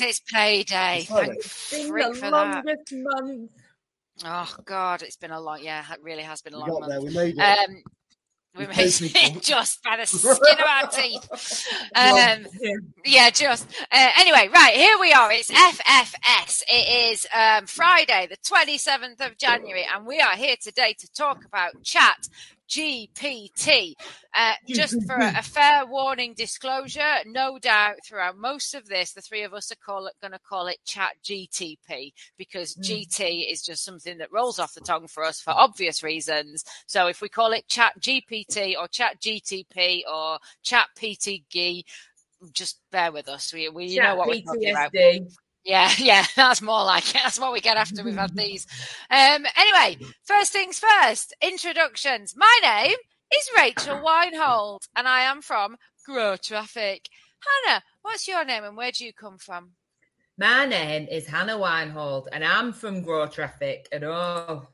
is. It's payday. Thank It's been the for that. month. Oh God, it's been a long. Yeah, it really has been a long month. there. We made it. Um, we made it just by the skin of our teeth. Um, Yeah. yeah, just uh, anyway, right here we are. It's FFS. It is um, Friday, the twenty seventh of January, and we are here today to talk about Chat GPT. Uh, just for a, a fair warning disclosure, no doubt throughout most of this, the three of us are call going to call it Chat GTP because Mm. GT is just something that rolls off the tongue for us for obvious reasons. So if we call it Chat GPT or Chat GTP or Chat PTG, just bear with us. We we Chat know what we're talking about. Yeah, yeah, that's more like it. That's what we get after we've had these. Um, anyway, first things first, introductions. My name is Rachel Winehold, and I am from Grow Traffic. Hannah, what's your name and where do you come from? My name is Hannah Weinhold, and I'm from Grow Traffic. And oh,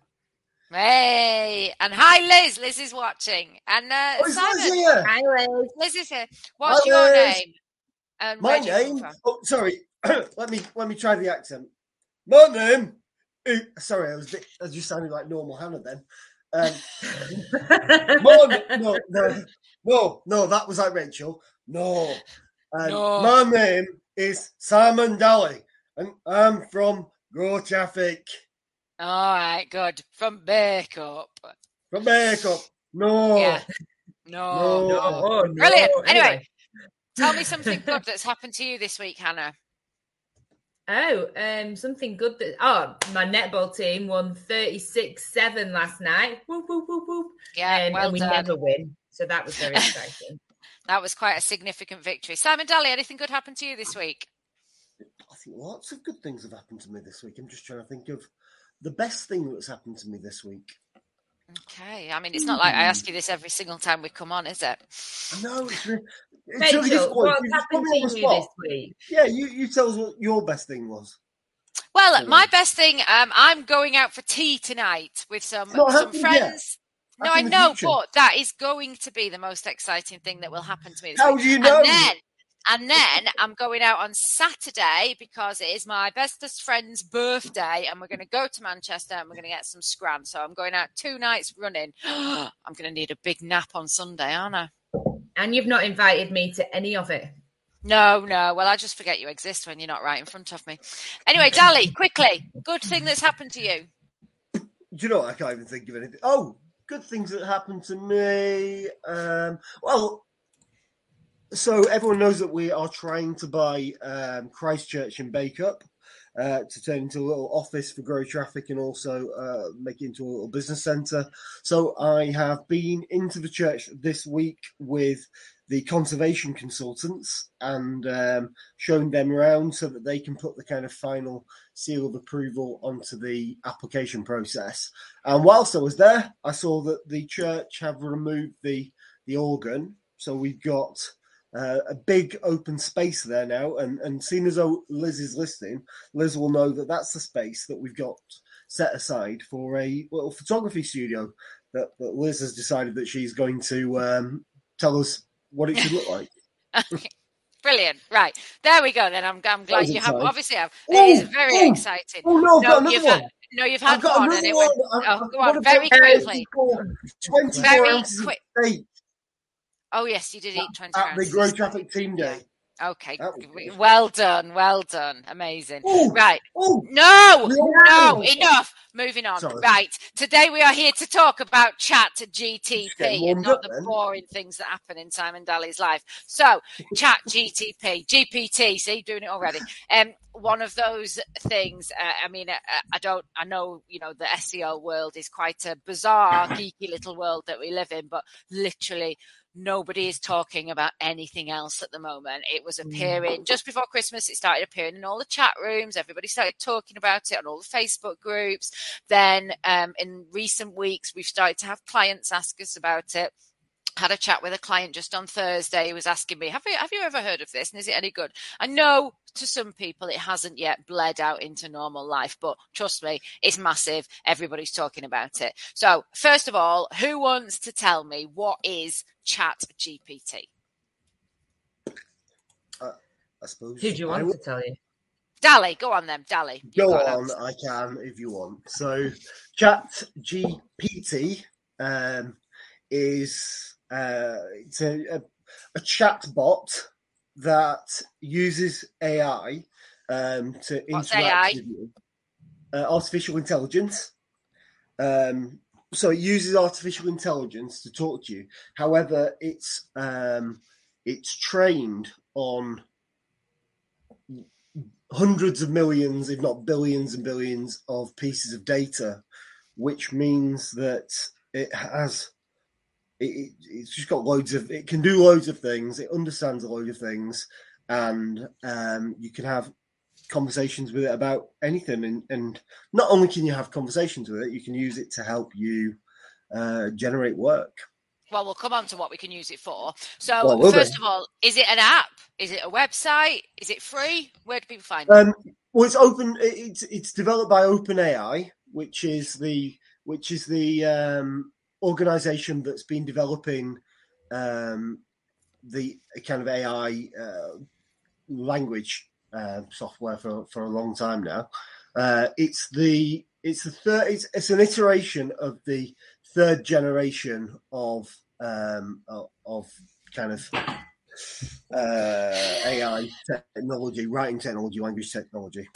Hey, and hi Liz. Liz is watching, and uh, Oh, Liz Simon. here. hi Liz. Liz is here. What's Hi, your Liz. name? And My where do you come name. from? Oh, sorry. let me let me try the accent. My name. eh, Sorry, I was I just sounded like normal Hannah then. Um, my, no, no, no, no. That was like Rachel. No. Um, No. My name is Simon Daly, and I'm from Grow Traffic. All right, good. From Bacup. From Makeup. No. Yeah. No. No. No, oh, no. Brilliant. Anyway. Tell me something good that's happened to you this week, Hannah. Oh, um, something good that oh, my netball team won 36-7 last night. Whoop, whoop, whoop, whoop. Yeah, Um, well and we done. never win. So that was very exciting. That was quite a significant victory. Simon Daly, anything good happened to you this week? I think lots of good things have happened to me this week. I'm just trying to think of the best thing that's happened to me this week. Okay. I mean, it's not like I ask you this every single time we come on, is it? No, it's, re- it's really Rachel, difficult. what's happened to the you this week? Yeah, you, you tell us what your best thing was. Well, Yeah. my best thing, um, I'm going out for tea tonight with some some happened yet. friends. No, I know, future. but that is going to be the most exciting thing that will happen to me this How week. do you know? And then, and then I'm going out on Saturday because it is my bestest friend's birthday, and we're going to go to Manchester and we're going to get some scran. So I'm going out two nights running. I'm going to need a big nap on Sunday, aren't I? And you've not invited me to any of it. No, no. Well, I just forget you exist when you're not right in front of me. Anyway, Dally, quickly, good thing that's happened to you. Do you know what? I can't even think of anything. Oh, good things that happened to me. Um, well, so everyone knows that we are trying to buy um, Christchurch and Bacup uh, to turn into a little office for Grow Traffic and also uh, make it into a little business centre. So I have been into the church this week with the conservation consultants and um, showing them around so that they can put the kind of final seal of approval onto the application process. And whilst I was there, I saw that the church have removed the the organ, so we've got uh, a big open space there now. And and seeing as though Liz is listening, Liz will know that that's the space that we've got set aside for a little photography studio that, that Liz has decided that she's going to um, tell us what it should look like. Brilliant. Right. There we go then. I'm, I'm glad you have obviously have. Oh, It is very oh, exciting. Oh no, I've No, got another you've one. had, no, you've had I've got one another one. went oh, I've go on, very quickly. Twenty-four Very ounces quick. of steak Oh yes, you did eat 20 at the. Grow Traffic Team Day. Okay. Was. Well done. Well done. Amazing. Oh, Right. oh, No, No. no, enough. Moving on. Sorry. Right. Today we are here to talk about chat GTP and not up the then. boring things that happen in Simon Daly's life. So, chat GTP, GPT, see, doing it already. Um, one of those things, uh, I mean, uh, I don't, I know, you know, the SEO world is quite a bizarre, geeky little world that we live in, but literally nobody is talking about anything else at the moment. It was appearing just before Christmas. It started appearing in all the chat rooms. Everybody started talking about it on all the Facebook groups. Then, um, in recent weeks, we've started to have clients ask us about it. Had a chat with a client just on Thursday who was asking me, "Have you have you ever heard of this? And is it any good?" I know to some people it hasn't yet bled out into normal life, but trust me, it's massive. Everybody's talking about it. So, first of all, who wants to tell me what is Chat GPT? I suppose. Who do you I want will. to tell you? Dally, go on then, Dally. Go on, I can if you want. So, Chat GPT um, is uh, it's a, a, a chat bot that uses AI um, to What's interact AI? with you. Uh, artificial intelligence. Um, so it uses artificial intelligence to talk to you. However, it's um, it's trained on hundreds of millions, if not billions and billions, of pieces of data, which means that it has it, it, it's just got loads of it can do loads of things. It understands a load of things, and um, you can have conversations with it about anything. And, and not only can you have conversations with it, you can use it to help you uh, generate work. Well, we'll come on to what we can use it for. So, Well, first they? of all, is it an app? Is it a website? Is it free? Where do people find it? Um, well, it's open. It's it's developed by OpenAI, which is the which is the um, organization that's been developing um, the kind of AI uh, language uh, software for for a long time now. Uh, it's the it's the third. It's, it's an iteration of the third generation of um, of, of kind of uh, AI technology, writing technology, language technology.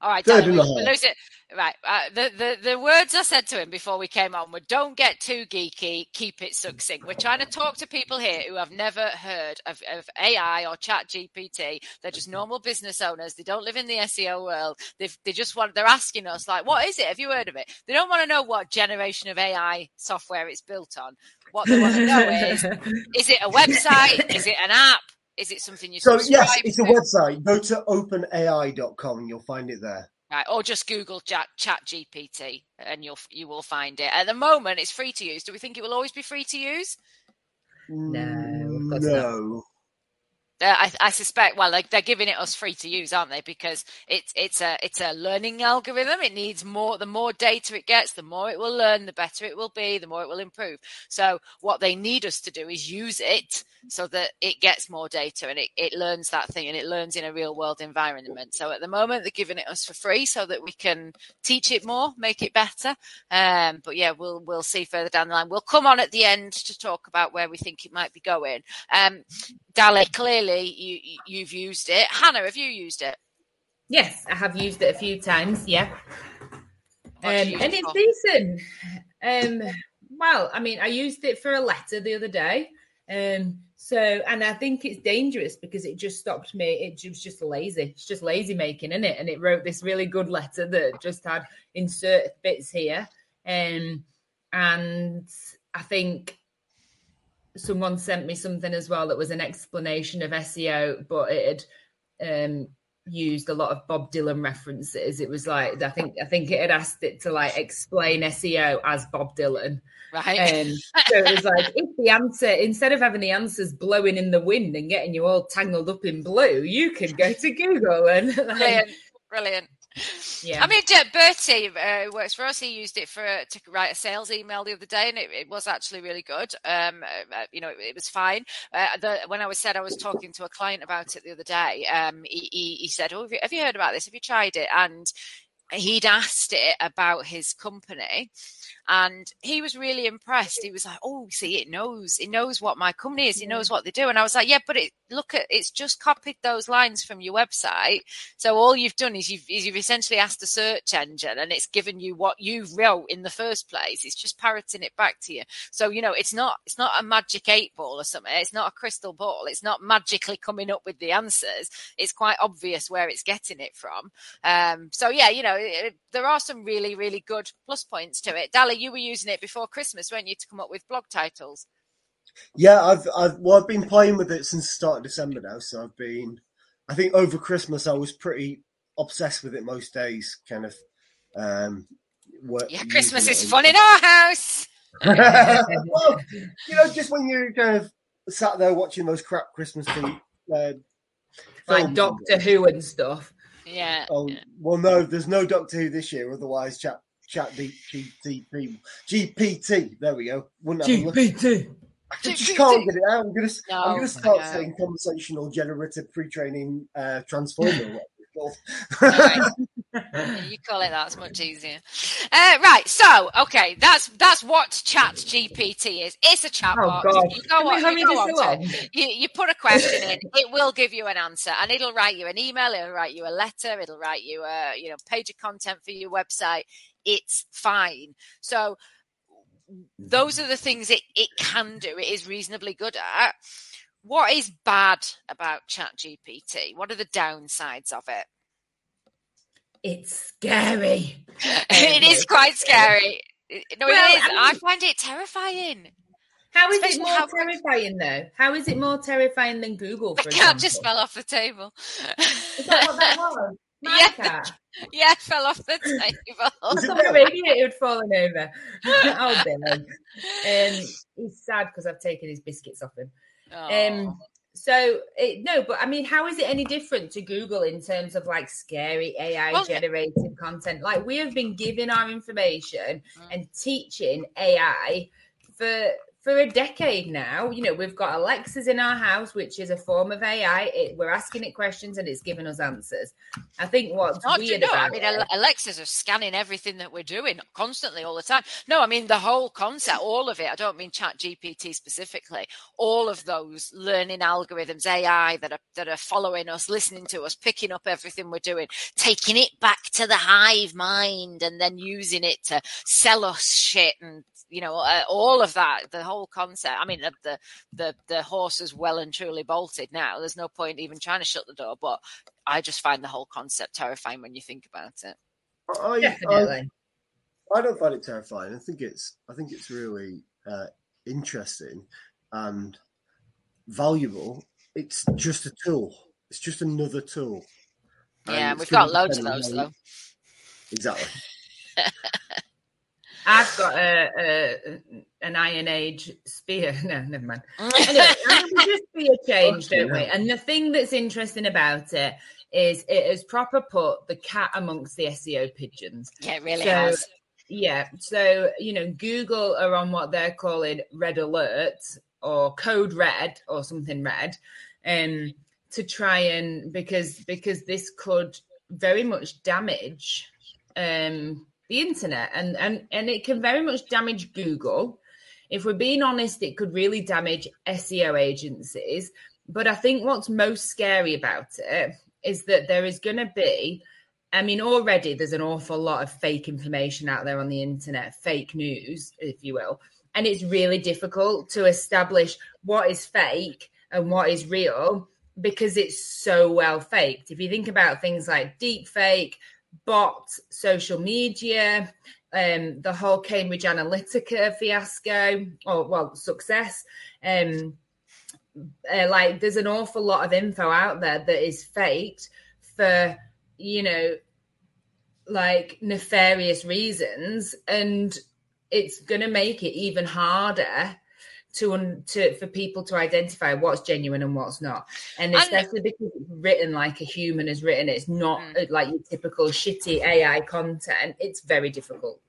All right, Third Dally, and we, a we half. lose it. Right. Uh, the, the, the words I said to him before we came on were don't get too geeky, keep it succinct. We're trying to talk to people here who have never heard of, of AI or chat GPT. They're just normal business owners. They don't live in the SEO world. They've, they just want, they're asking us, like, what is it? Have you heard of it? They don't want to know what generation of AI software it's built on. What they want to know is, is it a website? Is it an app? Is it something you So subscribe yes, it's a website. Go to openai.com and you'll find it there. Right, or just Google Chat, Chat GPT and you'll you will find it. At the moment, it's free to use. Do we think it will always be free to use? No, of not. no. Uh, I, I suspect. Well, like they're giving it us free to use, aren't they? Because it's it's a it's a learning algorithm. It needs more. The more data it gets, the more it will learn. The better it will be. The more it will improve. So what they need us to do is use it so that it gets more data and it, it learns that thing and it learns in a real world environment. So at the moment they're giving it us for free so that we can teach it more, make it better. Um, but yeah, we'll we'll see further down the line. We'll come on at the end to talk about where we think it might be going. Um, clearly you you- you've used it. Hannah, have you used it? Yes, I have used it a few times. Yeah, um, and it's decent. Um, well, I mean, I used it for a letter the other day. Um, so, and I think it's dangerous because it just stopped me. It was just lazy. It's just lazy making, isn't it? And it wrote this really good letter that just had insert bits here. Um, and I think someone sent me something as well that was an explanation of SEO, but it had um, used a lot of Bob Dylan references. It was like I think I think it had asked it to like explain SEO as Bob Dylan. Right. Um, so it was like if the answer instead of having the answers blowing in the wind and getting you all tangled up in blue, you can go to Google and like, brilliant. Brilliant. Yeah. I mean, uh, Bertie uh, works for us. He used it for to write a sales email the other day, and it, it was actually really good. Um, uh, you know, it, it was fine. Uh, the, when I was said I was talking to a client about it the other day, um, he, he, he said, "Oh, have you, have you heard about this? Have you tried it?" And he'd asked it about his company and he was really impressed. He was like oh see it knows it knows what my company is it knows what they do. And i was like yeah but it look at it's just copied those lines from your website. So all you've done is you've, is you've essentially asked a search engine and it's given you what you wrote in the first place. It's just parroting it back to you. So you know it's not it's not a magic eight ball or something. It's not a crystal ball. It's not magically coming up with the answers. It's quite obvious where it's getting it from. Um, so yeah, you know, it, there are some really, really good plus points to it. Dali, you were using it before Christmas, weren't you, to come up with blog titles? Yeah, I've I've well, I've been playing with it since the start of December now. So I've been, I think over Christmas I was pretty obsessed with it most days. Kind of, um, work, Yeah, Christmas is fun in our house. well, you know, just when you're kind of sat there watching those crap Christmas TV, uh, like Doctor Who and stuff. Yeah. Oh yeah. well, no, there's no Doctor Who this year. Otherwise, chat chat GPT GPT. There we go. Wouldn't have a look. GPT. I just can't get it out. I'm gonna No, I'm gonna start know. saying conversational generative pre-training uh, transformer. or you call it that. It's much easier. Uh, right. So, okay, that's that's what Chat GPT is. It's a chat Oh, You go, on, you, go this onto you you put a question in. It will give you an answer, and it'll write you an email. It'll write you a letter. It'll write you a you know page of content for your website. It's fine. So those are the things it, it can do. It is reasonably good at. What is bad about Chat GPT? What are the downsides of it? It's scary. it is quite scary. No, Well, it is. I mean- I find it terrifying. How is Especially it more how terrifying though? How is it more terrifying than Google? For cat example? just fell off the table. Is that what that was? Yeah. yeah, it fell off the table. I it thought real? radiator had fallen over. oh, Billy. Um, he's sad because I've taken his biscuits off him. Oh. Um, so it, no, but I mean, how is it any different to Google in terms of like scary AI Well- generated content? Like we have been giving our information Mm. and teaching AI for for a decade now. You know, we've got Alexas in our house, which is a form of AI. It, we're asking it questions and it's giving us answers. I think what's Not weird know. about I mean, it- are scanning everything that we're doing constantly, all the time. No, I mean the whole concept, all of it. I don't mean Chat GPT specifically. All of those learning algorithms, AI that are that are following us, listening to us, picking up everything we're doing, taking it back to the hive mind, and then using it to sell us shit and you know uh, all of that. The whole concept. I mean, the, the the the horse is well and truly bolted now. There's no point even trying to shut the door, but I just find the whole concept terrifying when you think about it. I, I, Definitely. I don't find it terrifying. I think it's I think it's really uh, interesting and valuable. It's just a tool. It's just another tool. Yeah, it's we've got loads of depend those though. Exactly. I've got a, a an Iron Age spear. No, never mind. Anyway, I mean, we just see a change, don't we? And the thing that's interesting about it is it has proper put the cat amongst the SEO pigeons. yeah, it really So, has. Yeah. So, you know, Google are on what they're calling red alert or code red or something red. Um to try and because because this could very much damage um the internet and and and it can very much damage Google. If we're being honest, it could really damage SEO agencies. But I think what's most scary about it is that there is going to be I mean, already there's an awful lot of fake information out there on the internet, fake news, if you will. And it's really difficult to establish what is fake and what is real because it's so well faked. If you think about things like deep fake, bot, social media, um, the whole Cambridge Analytica fiasco, or well, success, um, uh, like there's an awful lot of info out there that is faked for you know like nefarious reasons and it's going to make it even harder to un- to for people to identify what's genuine and what's not. And And- especially because it's written like a human has written it's not Mm. like your typical shitty ai content. It's very difficult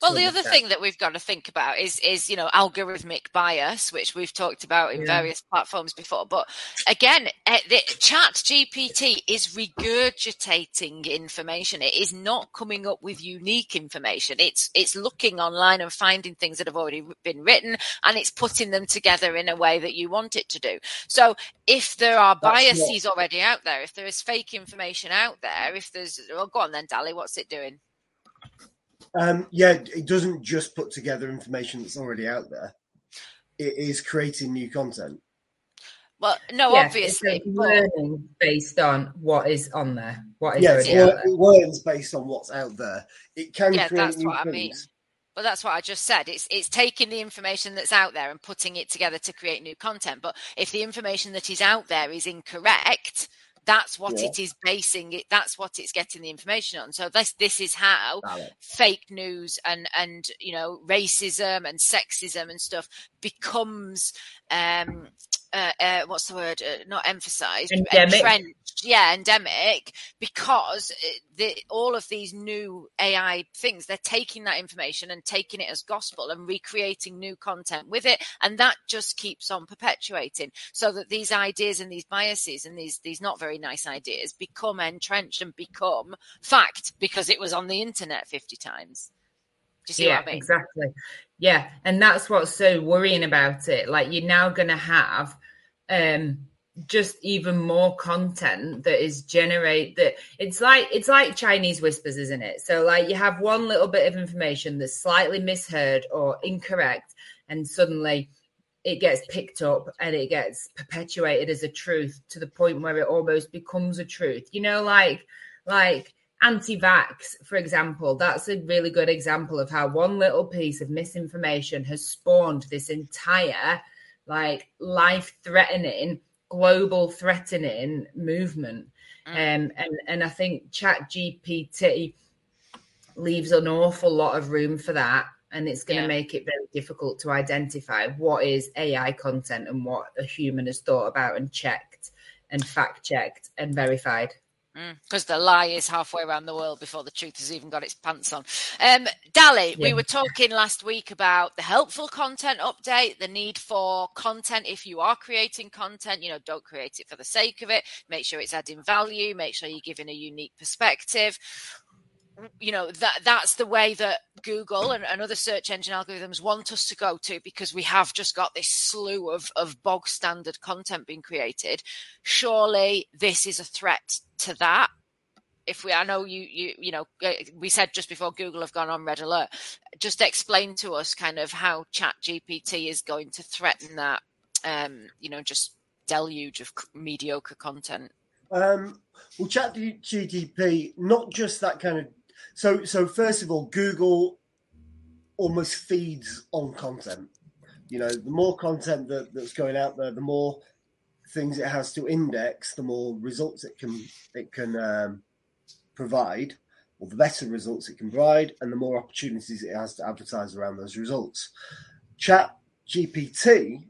Well, the other thing that we've got to think about is is you know algorithmic bias, which we've talked about in Yeah. various platforms before. But again, uh, the Chat GPT is regurgitating information. It is not coming up with unique information. It's it's looking online and finding things that have already been written, and it's putting them together in a way that you want it to do. So if there are biases already out there, if there is fake information out there, if there's well, go on then, Dali, what's it doing? Um, yeah, it doesn't just put together information that's already out there. It is creating new content. Well, no, Yeah, obviously, it's but- learning based on what is on there what is Yes, already it, out lear- there it learns based on what's out there. It can Yeah, create that's new what I things. mean. But that's what I just said. It's it's taking the information that's out there and putting it together to create new content. But if the information that is out there is incorrect, that's what Yeah. it is basing it. That's what it's getting the information on. So this this is how fake news and and you know racism and sexism and stuff becomes um uh, uh, what's the word? Uh, not emphasized, Endemic. entrenched. Yeah, endemic because uh, the, all of these new AI things, they're taking that information and taking it as gospel and recreating new content with it, and that just keeps on perpetuating. So that these ideas and these biases and these these not very nice ideas become entrenched and become fact because it was on the internet fifty times. Do you see yeah, what I mean? exactly. Yeah, and that's what's so worrying about it. Like you're now going to have um just even more content that is generate that it's like it's like Chinese whispers, isn't it? So like you have one little bit of information that's slightly misheard or incorrect, and suddenly it gets picked up and it gets perpetuated as a truth to the point where it almost becomes a truth. You know, like like anti-vax for example that's a really good example of how one little piece of misinformation has spawned this entire like life threatening global threatening movement Mm. um, and and i think chat gpt leaves an awful lot of room for that and it's going to Yeah. make it very difficult to identify what is ai content and what a human has thought about and checked and fact checked and verified because the lie is halfway around the world before the truth has even got its pants on. Um, Dali, we were talking last week about the helpful content update, the need for content. If you are creating content, you know, don't create it for the sake of it. Make sure it's adding value. Make sure you're giving a unique perspective. You know that that's the way that Google and, and other search engine algorithms want us to go to because we have just got this slew of of bog standard content being created. Surely this is a threat to that if we i know you you you know uh, we said just before google have gone on red alert just explain to us kind of how chat gpt is going to threaten that um you know just deluge of mediocre content Um, well, Chat GTP, not just that kind of. So, so first of all, Google almost feeds on content. You know, the more content that, that's going out there, the more things it has to index, the more results it can it can um, provide, or the better results it can provide, and the more opportunities it has to advertise around those results. Chat GPT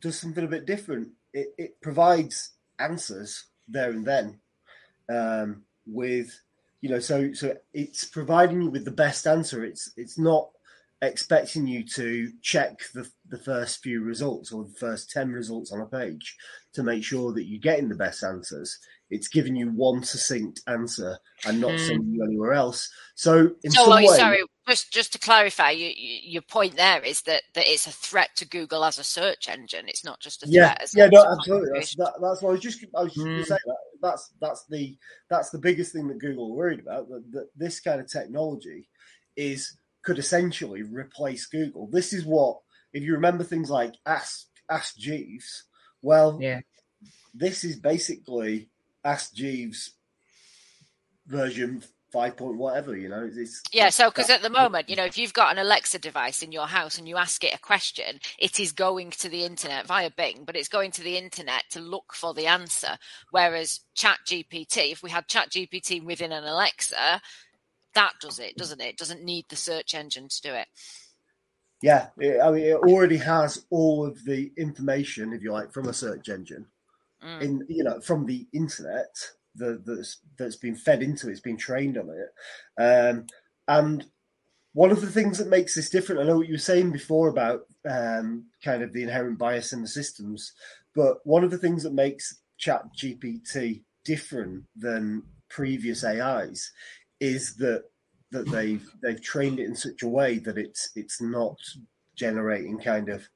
does something a bit different. It, it provides answers there and then um, with you know so so it's providing you with the best answer. It's it's not expecting you to check the, the first few results or the first 10 results on a page to make sure that you're getting the best answers. It's giving you one succinct answer and not Mm. sending you anywhere else. So in so some oh, way sorry just just to clarify you, you, your point there is that that it's a threat to google as a search engine. It's not just a threat yeah as yeah no absolutely. That's, that, that's what i was just i was just Mm. going to say that that's that's the that's the biggest thing that google worried about that, that this kind of technology is could essentially replace google. This is what if you remember things like ask ask jeeves well yeah. this is basically ask jeeves version 5 point whatever you know it's Yeah, so because at the moment, you know, if you've got an Alexa device in your house and you ask it a question, it is going to the internet via Bing, but it's going to the internet to look for the answer. Whereas Chat GPT, if we had Chat GPT within an Alexa, that does it, doesn't it? It doesn't need the search engine to do it. Yeah, it, I mean, it already has all of the information, if you like, from a search engine, Mm. in you know, from the internet that, that's that's been fed into it, it's been trained on it, um, and one of the things that makes this different, I know what you were saying before about um, kind of the inherent bias in the systems, but one of the things that makes Chat GPT different than previous AIs is that that they've they've trained it in such a way that it's it's not generating kind of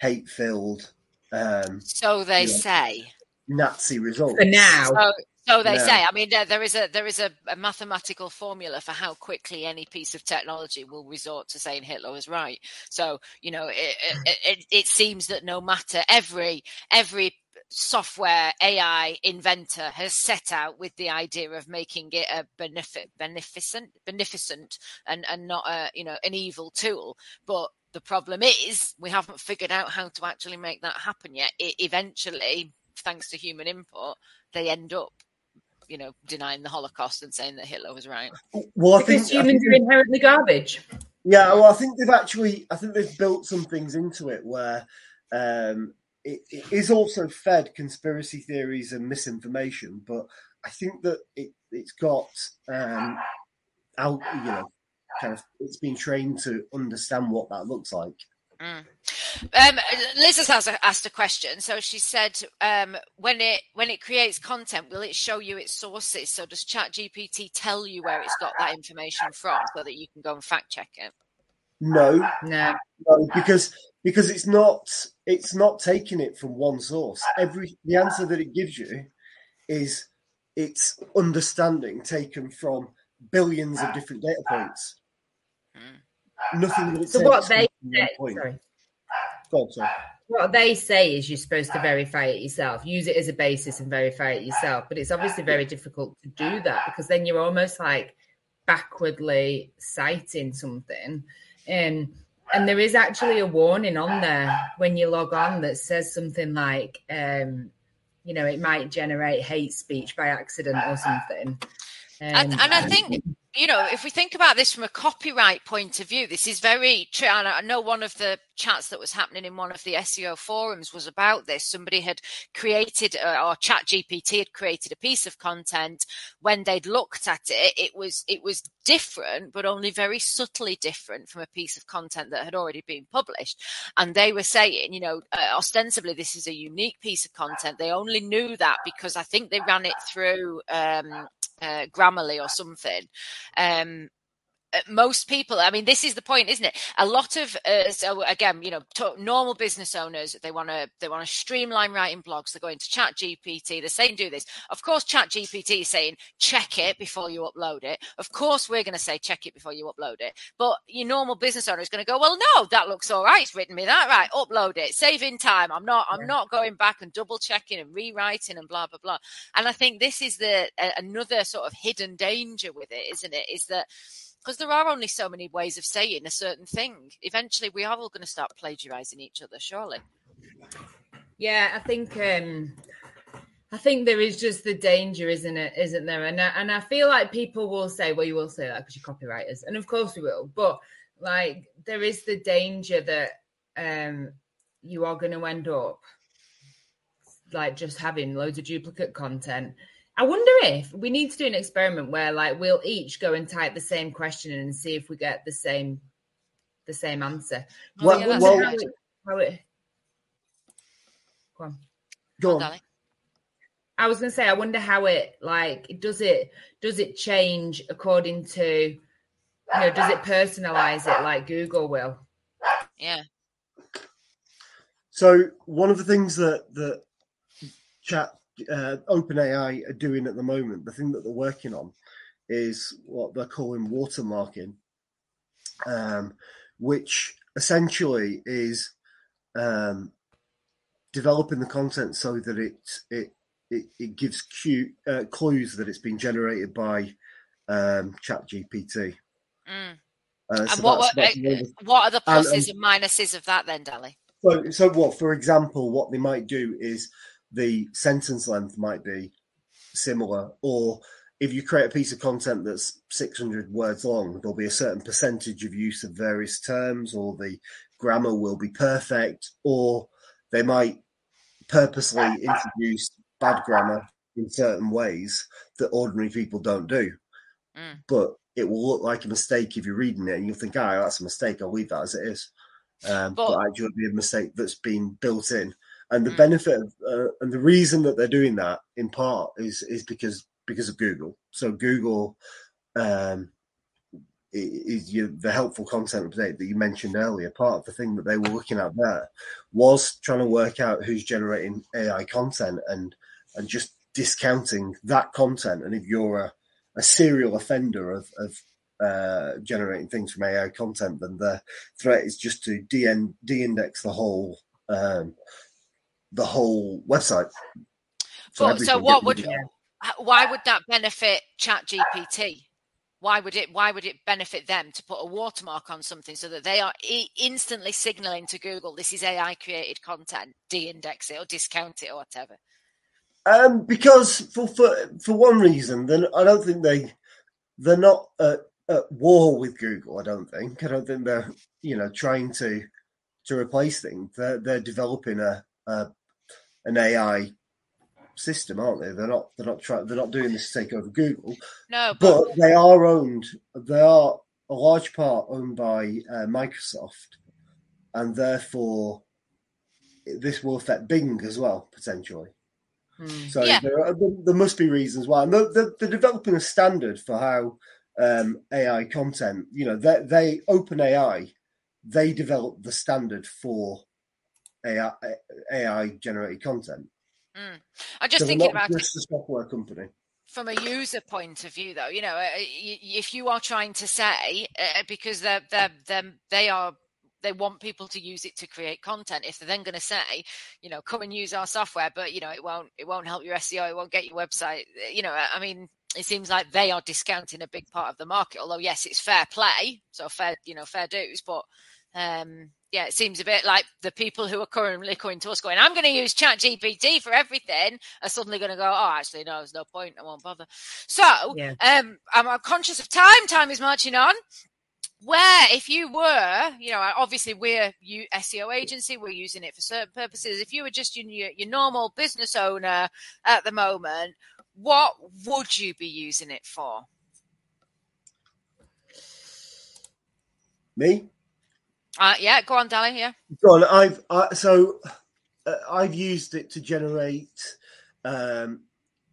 hate filled um, So they Yeah. say. Nazi results. for now So, so they Yeah. say. I mean, there, there is a there is a, a mathematical formula for how quickly any piece of technology will resort to saying Hitler was right. So you know, it, it, it, it seems that no matter every every software AI inventor has set out with the idea of making it a benefit beneficent beneficent and and not a you know an evil tool, but the problem is we haven't figured out how to actually make that happen yet. It eventually, thanks to human input, they end up, you know, denying the Holocaust and saying that Hitler was right. Well, I because think, I think humans are inherently garbage Yeah, well, I think they've actually, I think they've built some things into it where um, it, it is also fed conspiracy theories and misinformation, but I think that it, it's got um, out, you know, kind of it's been trained to understand what that looks like. Mm. Um, Liz has asked a question. So she said, um, when it when it creates content, will it show you its sources? So does ChatGPT tell you where it's got that information from, so that you can go and fact check it? No, No. no, because because it's not it's not taking it from one source. Every the answer that it gives you is it's understanding taken from billions of different data points. Mm. Nothing that So what they say, sorry. Go on, sorry. What they say is you're supposed to verify it yourself, use it as a basis and verify it yourself. But it's obviously very difficult to do that because then you're almost like backwardly citing something. Um, and there is actually a warning on there when you log on that says something like, um, you know, it might generate hate speech by accident or something. Um, And, and I think, you know, if we think about this from a copyright point of view, this is very true. And I know one of the chats that was happening in one of the SEO forums was about this. Somebody had created, uh, or Chat GPT had created a piece of content. When they'd looked at it, it was it was different, but only very subtly different from a piece of content that had already been published. And they were saying, you know, uh, ostensibly this is a unique piece of content. They only knew that because I think they ran it through um, uh, Grammarly or something. Um, most people i mean this is the point isn't it? A lot of uh, so again you know normal business owners they want to they want to streamline writing blogs they're going to chat gpt they're saying do this. Of course chat gpt is saying check it before you upload it. Of course we're going to say check it before you upload it. But your normal business owner is going to go well no that looks all right it's written me that right upload it saving time i'm not i'm Yeah. not going back and double checking and rewriting and blah blah blah. And i think this is the uh, another sort of hidden danger with it isn't it? Is that because there are only so many ways of saying a certain thing. Eventually, we are all going to start plagiarizing each other, surely. Yeah, I think um I think there is just the danger, isn't it? Isn't there? And I, and I feel like people will say, "Well, you will say that because you're copywriters," and of course we will. But like, there is the danger that um you are going to end up like just having loads of duplicate content. I wonder if we need to do an experiment where like we'll each go and type the same question in and see if we get the same the same answer. Oh, Well- yeah, well- how it, how it, go on. Go on. Darling. I was gonna say, I wonder how it like does it does it change according to you know does it personalize it like Google will? Yeah. So one of the things that that chat uh, OpenAI are doing at the moment, the thing that they're working on, is what they're calling watermarking, um, which essentially is um, developing the content so that it it it, it gives cue, uh, clues that it's been generated by um, Chat GPT. Mm. Uh, And so what what, uh, one of the- what are the and- pluses and minuses of that then, Dally? So, so what? For example, what they might do is the sentence length might be similar, or if you create a piece of content that's 600 words long, there'll be a certain percentage of use of various terms, or the grammar will be perfect, or they might purposely introduce bad grammar in certain ways that ordinary people don't do. Mm. But it will look like a mistake if you're reading it, and you'll think, "Ah, that's a mistake. I'll leave that as it is." Um, But- but, actually, it'll be a mistake that's been built in. And the Mm. benefit of, uh, and the reason that they're doing that in part is is because because of Google. So Google um, is your, the helpful content update that you mentioned earlier. Part of the thing that they were looking at there was trying to work out who's generating AI content and and just discounting that content. And if you're a, a serial offender of, of uh, generating things from AI content, then the threat is just to de- de-index the whole um, the whole website. But, so what would rid of it. h- why would that benefit Chat GPT? Why would it why would it benefit them to put a watermark on something so that they are I- instantly signaling to Google this is AI created content, de-index it or discount it or whatever? Um, because for, for for one reason, then I don't think they they're not at, at war with Google. I don't think. I don't think they're you know trying to to replace things. They're they're developing a uh, an AI system, aren't they? They're not. They're not trying. They're not doing this to take over Google. No, but, but they are owned. They are a large part owned by uh, Microsoft, and therefore this will affect Bing as well potentially. Hmm. So yeah. there, are, there, must be reasons why. They're, they're, developing a standard for how um, AI content. You know, they, they open AI. They develop the standard for AI, AI generated content. Mm. I'm just so thinking about just a software company from a user point of view though you know uh, if you are trying to say uh, because they're, they're, they're, they are they want people to use it to create content if they're then going to say you know come and use our software but you know it won't it won't help your seo it won't get your website you know i mean it seems like they are discounting a big part of the market although yes it's fair play so fair you know fair dues but um yeah, it seems a bit like the people who are currently coming to us going, I'm going to use Chat GPT for everything, are suddenly going to go, oh, actually, no, there's no point. I won't bother. So yeah. um, I'm conscious of time. Time is marching on where if you were you know obviously we're you seo agency we're using it for certain purposes if you were just your, your normal business owner at the moment what would you be using it for me uh, yeah go on darling yeah go on i've uh, so uh, i've used it to generate um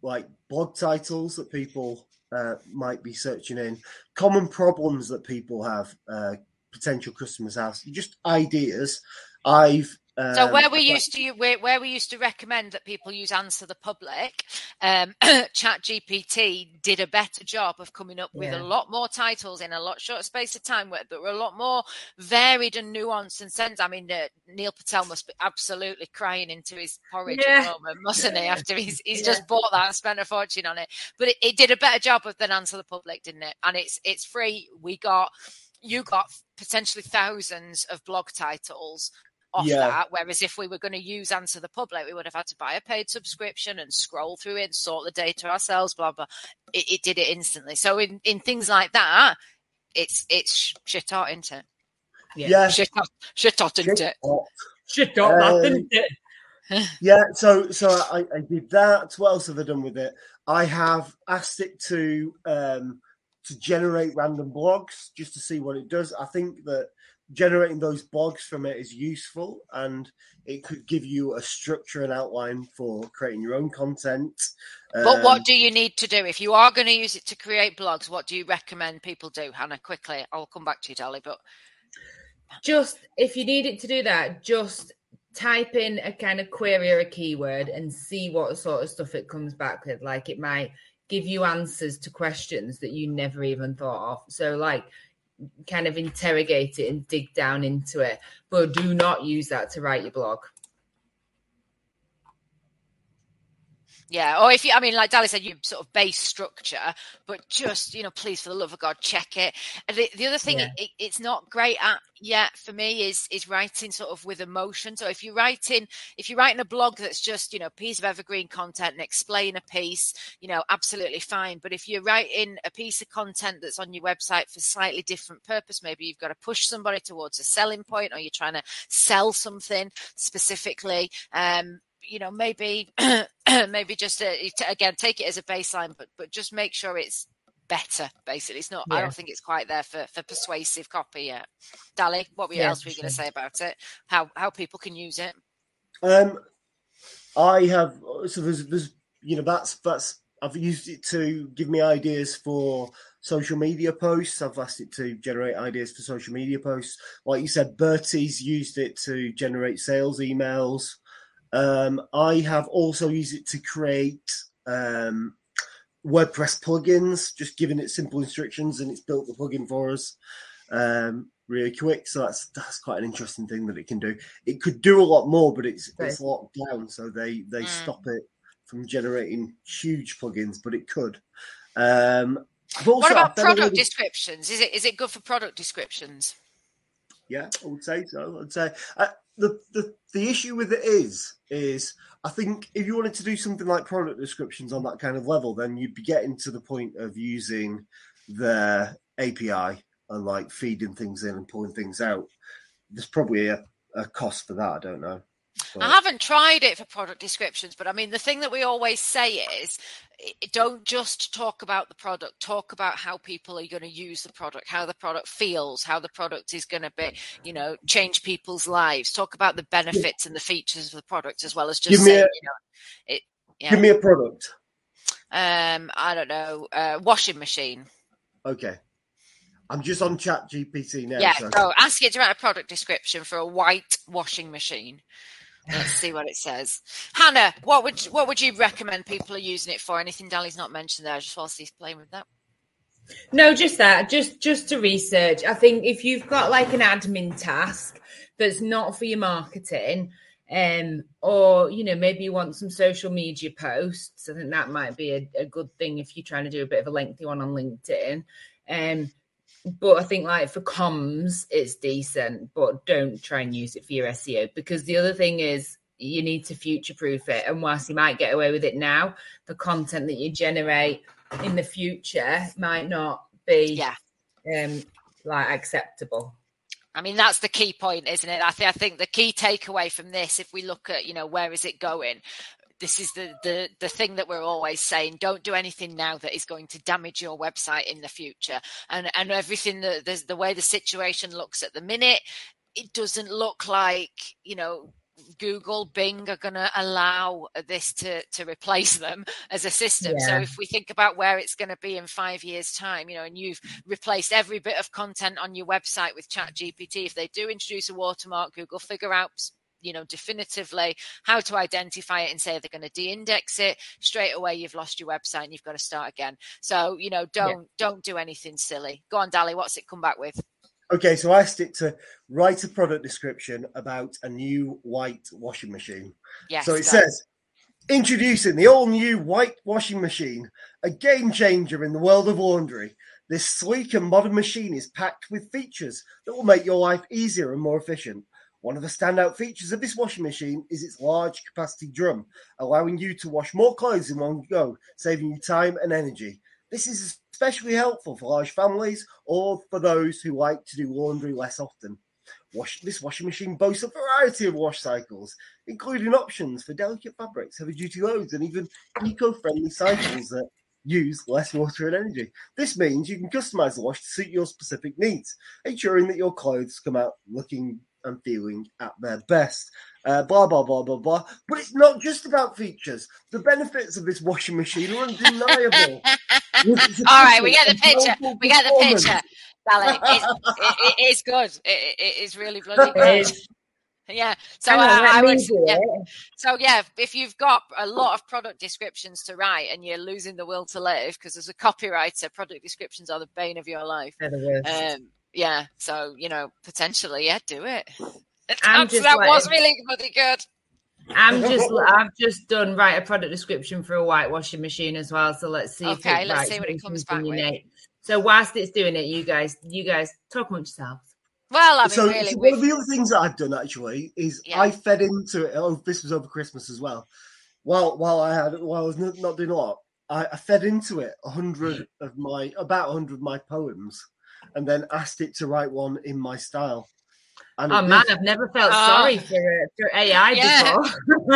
like blog titles that people uh, might be searching in common problems that people have, uh, potential customers have, just ideas. I've um, so where we used to where, where we used to recommend that people use Answer the Public, um, Chat GPT did a better job of coming up with yeah. a lot more titles in a lot shorter space of time that were a lot more varied and nuanced and sense. I mean, uh, Neil Patel must be absolutely crying into his porridge yeah. at the moment, mustn't he? After he's he's yeah. just bought that and spent a fortune on it, but it, it did a better job of than Answer the Public, didn't it? And it's it's free. We got you got potentially thousands of blog titles off yeah. that. Whereas if we were going to use Answer the Public, we would have had to buy a paid subscription and scroll through it, and sort the data ourselves, blah blah. It, it did it instantly. So in, in things like that, it's it's shit hot, isn't it? Yeah, yeah. shit hot, shit hot, isn't it? Shit hot, um, isn't it? yeah, so so I, I did that. What else have I done with it? I have asked it to um, to generate random blogs just to see what it does. I think that generating those blogs from it is useful and it could give you a structure and outline for creating your own content. But um, what do you need to do if you are going to use it to create blogs? What do you recommend people do, Hannah? Quickly, I'll come back to you, Dolly. But just if you need it to do that, just type in a kind of query or a keyword and see what sort of stuff it comes back with. Like it might give you answers to questions that you never even thought of. So, like kind of interrogate it and dig down into it. But do not use that to write your blog. Yeah, or if you, I mean, like Dali said, you sort of base structure, but just you know, please for the love of God, check it. And the, the other thing yeah. it, it's not great at yet for me is is writing sort of with emotion. So if you're writing, if you're writing a blog that's just you know, piece of evergreen content and explain a piece, you know, absolutely fine. But if you're writing a piece of content that's on your website for slightly different purpose, maybe you've got to push somebody towards a selling point, or you're trying to sell something specifically. Um, you know maybe maybe just a, again take it as a baseline but but just make sure it's better basically. It's not yeah. i don't think it's quite there for for persuasive copy yet. Dali what were, yeah, else were you going to say about it? How how people can use it? Um i have so there's there's you know that's that's i've used it to give me ideas for social media posts. I've asked it to generate ideas for social media posts. Like you said bertie's used it to generate sales emails um, I have also used it to create um, WordPress plugins, just giving it simple instructions, and it's built the plugin for us um, really quick. So that's that's quite an interesting thing that it can do. It could do a lot more, but it's it's locked down, so they they mm. stop it from generating huge plugins, but it could. Um, what about product descriptions? Is it is it good for product descriptions? Yeah, I would say so. I'd say uh, the, the the issue with it is is I think if you wanted to do something like product descriptions on that kind of level, then you'd be getting to the point of using the API and like feeding things in and pulling things out. There's probably a, a cost for that. I don't know. I haven't tried it for product descriptions, but I mean, the thing that we always say is don't just talk about the product, talk about how people are going to use the product, how the product feels, how the product is going to be, you know, change people's lives. Talk about the benefits and the features of the product as well as just saying, a, you know, it. Yeah. Give me a product. Um, I don't know, uh, washing machine. Okay. I'm just on Chat GPT now. Yeah, so. so ask it to write a product description for a white washing machine. Let's see what it says. Hannah, what would what would you recommend people are using it for? Anything Dali's not mentioned there, I just whilst he's playing with that. No, just that. Just just to research. I think if you've got like an admin task that's not for your marketing, um, or you know, maybe you want some social media posts, I think that might be a, a good thing if you're trying to do a bit of a lengthy one on LinkedIn. Um, but I think like for comms, it's decent, but don't try and use it for your SEO because the other thing is you need to future proof it. And whilst you might get away with it now, the content that you generate in the future might not be yeah. um like acceptable. I mean, that's the key point, isn't it? I think I think the key takeaway from this, if we look at, you know, where is it going, this is the, the the thing that we're always saying don't do anything now that is going to damage your website in the future and and everything that the, the way the situation looks at the minute it doesn't look like you know Google, Bing are going to allow this to to replace them as a system. Yeah. So if we think about where it's going to be in five years' time, you know, and you've replaced every bit of content on your website with Chat GPT, if they do introduce a watermark, Google figure out you know definitively how to identify it and say they're going to de-index it straight away you've lost your website and you've got to start again. So you know don't yeah. don't do anything silly. Go on dali what's it come back with? Okay so i asked it to write a product description about a new white washing machine. Yes so it says introducing the all new white washing machine a game changer in the world of laundry. This sleek and modern machine is packed with features that will make your life easier and more efficient one of the standout features of this washing machine is its large capacity drum, allowing you to wash more clothes in one go, saving you time and energy. This is especially helpful for large families or for those who like to do laundry less often. Wash, this washing machine boasts a variety of wash cycles, including options for delicate fabrics, heavy duty loads, and even eco friendly cycles that use less water and energy. This means you can customize the wash to suit your specific needs, ensuring that your clothes come out looking and feeling at their best. Uh, blah blah blah blah blah. But it's not just about features. The benefits of this washing machine are undeniable. All right, we get the picture. We get the picture. Sally, it's, it, it is good. It, it is really bloody good. Yeah. So uh, I would. Yeah. So yeah, if you've got a lot of product descriptions to write and you're losing the will to live because as a copywriter, product descriptions are the bane of your life. Um, yeah. So, you know, potentially, yeah, do it. that like, was really really good. I'm just I've just done write a product description for a whitewashing machine as well. So let's see okay, let's see what it comes back with. So whilst it's doing it, you guys you guys talk amongst yourselves. Well, I mean, so, really, so one of the other things that I've done actually is yeah. I fed into it. Oh, this was over Christmas as well. While while I had while I was not doing a lot, I, I fed into it a hundred mm-hmm. of my about a hundred of my poems and then asked it to write one in my style. And oh man, I've never felt oh. sorry for uh, for AI yeah. before.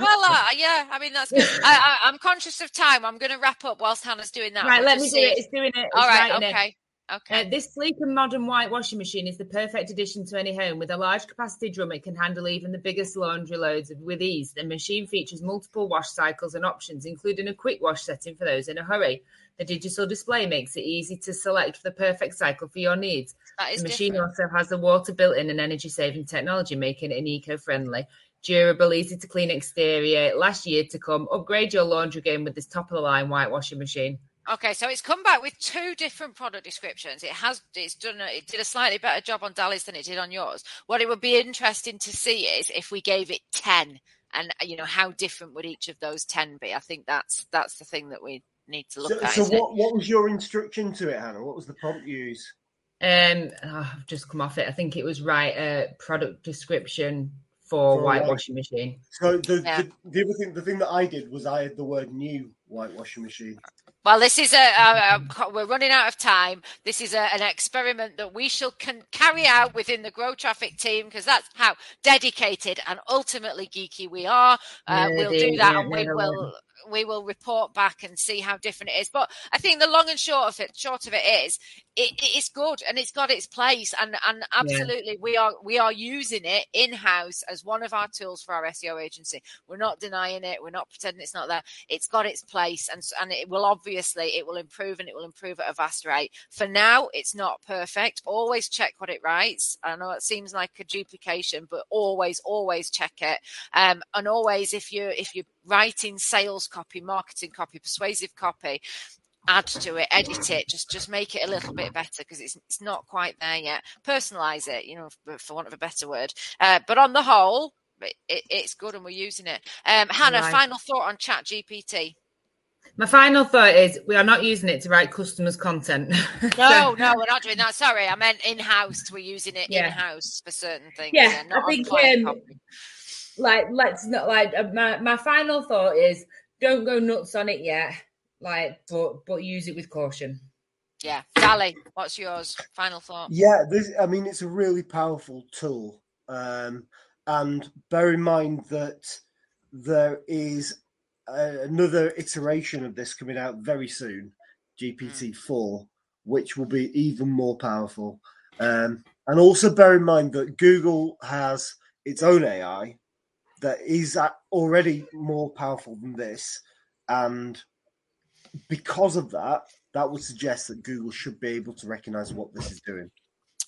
well, uh, yeah, I mean that's good. I, am conscious of time. I'm going to wrap up whilst Hannah's doing that. Right, let me do it. It's doing it. All right, okay. It. Okay. Uh, this sleek and modern white washing machine is the perfect addition to any home. With a large capacity drum, it can handle even the biggest laundry loads with ease. The machine features multiple wash cycles and options, including a quick wash setting for those in a hurry. The digital display makes it easy to select the perfect cycle for your needs. the machine different. also has the water built in and energy saving technology, making it an eco friendly, durable, easy to clean exterior. Last year to come, upgrade your laundry game with this top of the line white washing machine. Okay, so it's come back with two different product descriptions. It has it's done it did a slightly better job on Dali's than it did on yours. What it would be interesting to see is if we gave it ten, and you know how different would each of those ten be. I think that's that's the thing that we need to look so, at. So what what was your instruction to it, Hannah? What was the prompt you use? Um, oh, I've just come off it. I think it was write a product description for, for white washing machine. So the, yeah. the, the other thing, the thing that I did was I had the word new white washing machine. Well, this is a, a, a, we're running out of time. This is a, an experiment that we shall can carry out within the Grow Traffic team because that's how dedicated and ultimately geeky we are. Uh, we'll do that, and we will we will report back and see how different it is. But I think the long and short of it, short of it is, it, it's good and it's got its place. And and absolutely, yeah. we are we are using it in house as one of our tools for our SEO agency. We're not denying it. We're not pretending it's not there. It's got its place, and and it will obviously it will improve and it will improve at a vast rate. For now, it's not perfect. Always check what it writes. I know it seems like a duplication, but always always check it. Um, and always if you if you writing sales copy, marketing copy, persuasive copy, add to it, edit it, just just make it a little bit better because it's it's not quite there yet. Personalize it, you know, for, for want of a better word. Uh, but on the whole, it, it, it's good and we're using it. Um, Hannah, right. final thought on Chat GPT. My final thought is we are not using it to write customers' content. no, no, we're not doing that. Sorry, I meant in house. We're using it yeah. in house for certain things. Yeah, I think um, like let's not like uh, my my final thought is don't go nuts on it yet like but but use it with caution. Yeah. Dali what's yours? Final thought. Yeah this i mean it's a really powerful tool um and bear in mind that there is another iteration of this coming out very soon gpt-4 mm. which will be even more powerful. Um and also bear in mind that google has its own ai that is uh, already more powerful than this, and because of that, that would suggest that Google should be able to recognize what this is doing.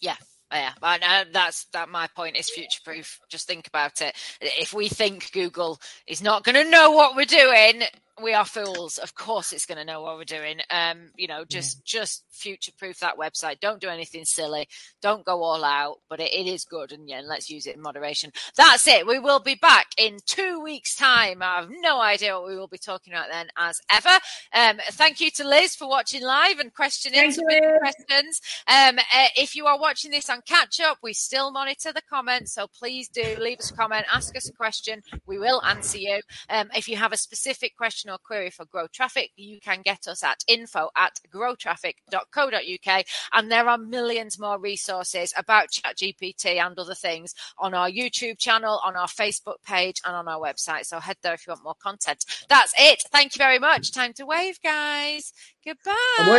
Yeah, yeah, and that's that. My point is future proof. Just think about it. If we think Google is not going to know what we're doing, we are fools. Of course, it's going to know what we're doing. Um, you know, just yeah. just future proof that website. Don't do anything silly. Don't go all out. But it, it is good, and yeah, let's use it in moderation. That's it. We will be back in two weeks' time. I have no idea what we will be talking about then, as ever. Um, thank you to Liz for watching live and questioning questions. Um, uh, if you are watching this on catch up, we still monitor the comments, so please do leave us a comment, ask us a question. We will answer you. Um, if you have a specific question or query for Grow Traffic, you can get us at info at growtraffic.co.uk. And there are millions more resources about ChatGPT and other things on our YouTube channel, on our Facebook page, and on our website. So head there if you want more content. That's it. Thank you very much. Time to wave, guys. Goodbye.